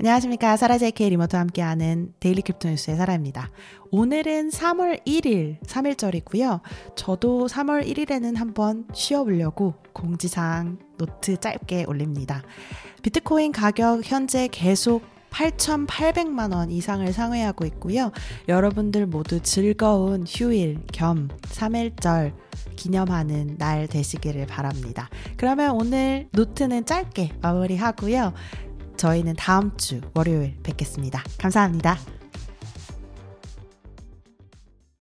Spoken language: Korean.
안녕하십니까. 사라 JK 리모트와 함께하는 Daily Crypto 뉴스의 사라입니다. 오늘은 3월 1일, 3일절이고요. 저도 3월 1일에는 한번 쉬어보려고 공지사항 노트 짧게 올립니다. 비트코인 가격 현재 계속 8,800만 원 이상을 상회하고 있고요. 여러분들 모두 즐거운 휴일 겸 3일절 기념하는 날 되시기를 바랍니다. 그러면 오늘 노트는 짧게 마무리하고요. 저희는 다음 주 월요일 뵙겠습니다. 감사합니다.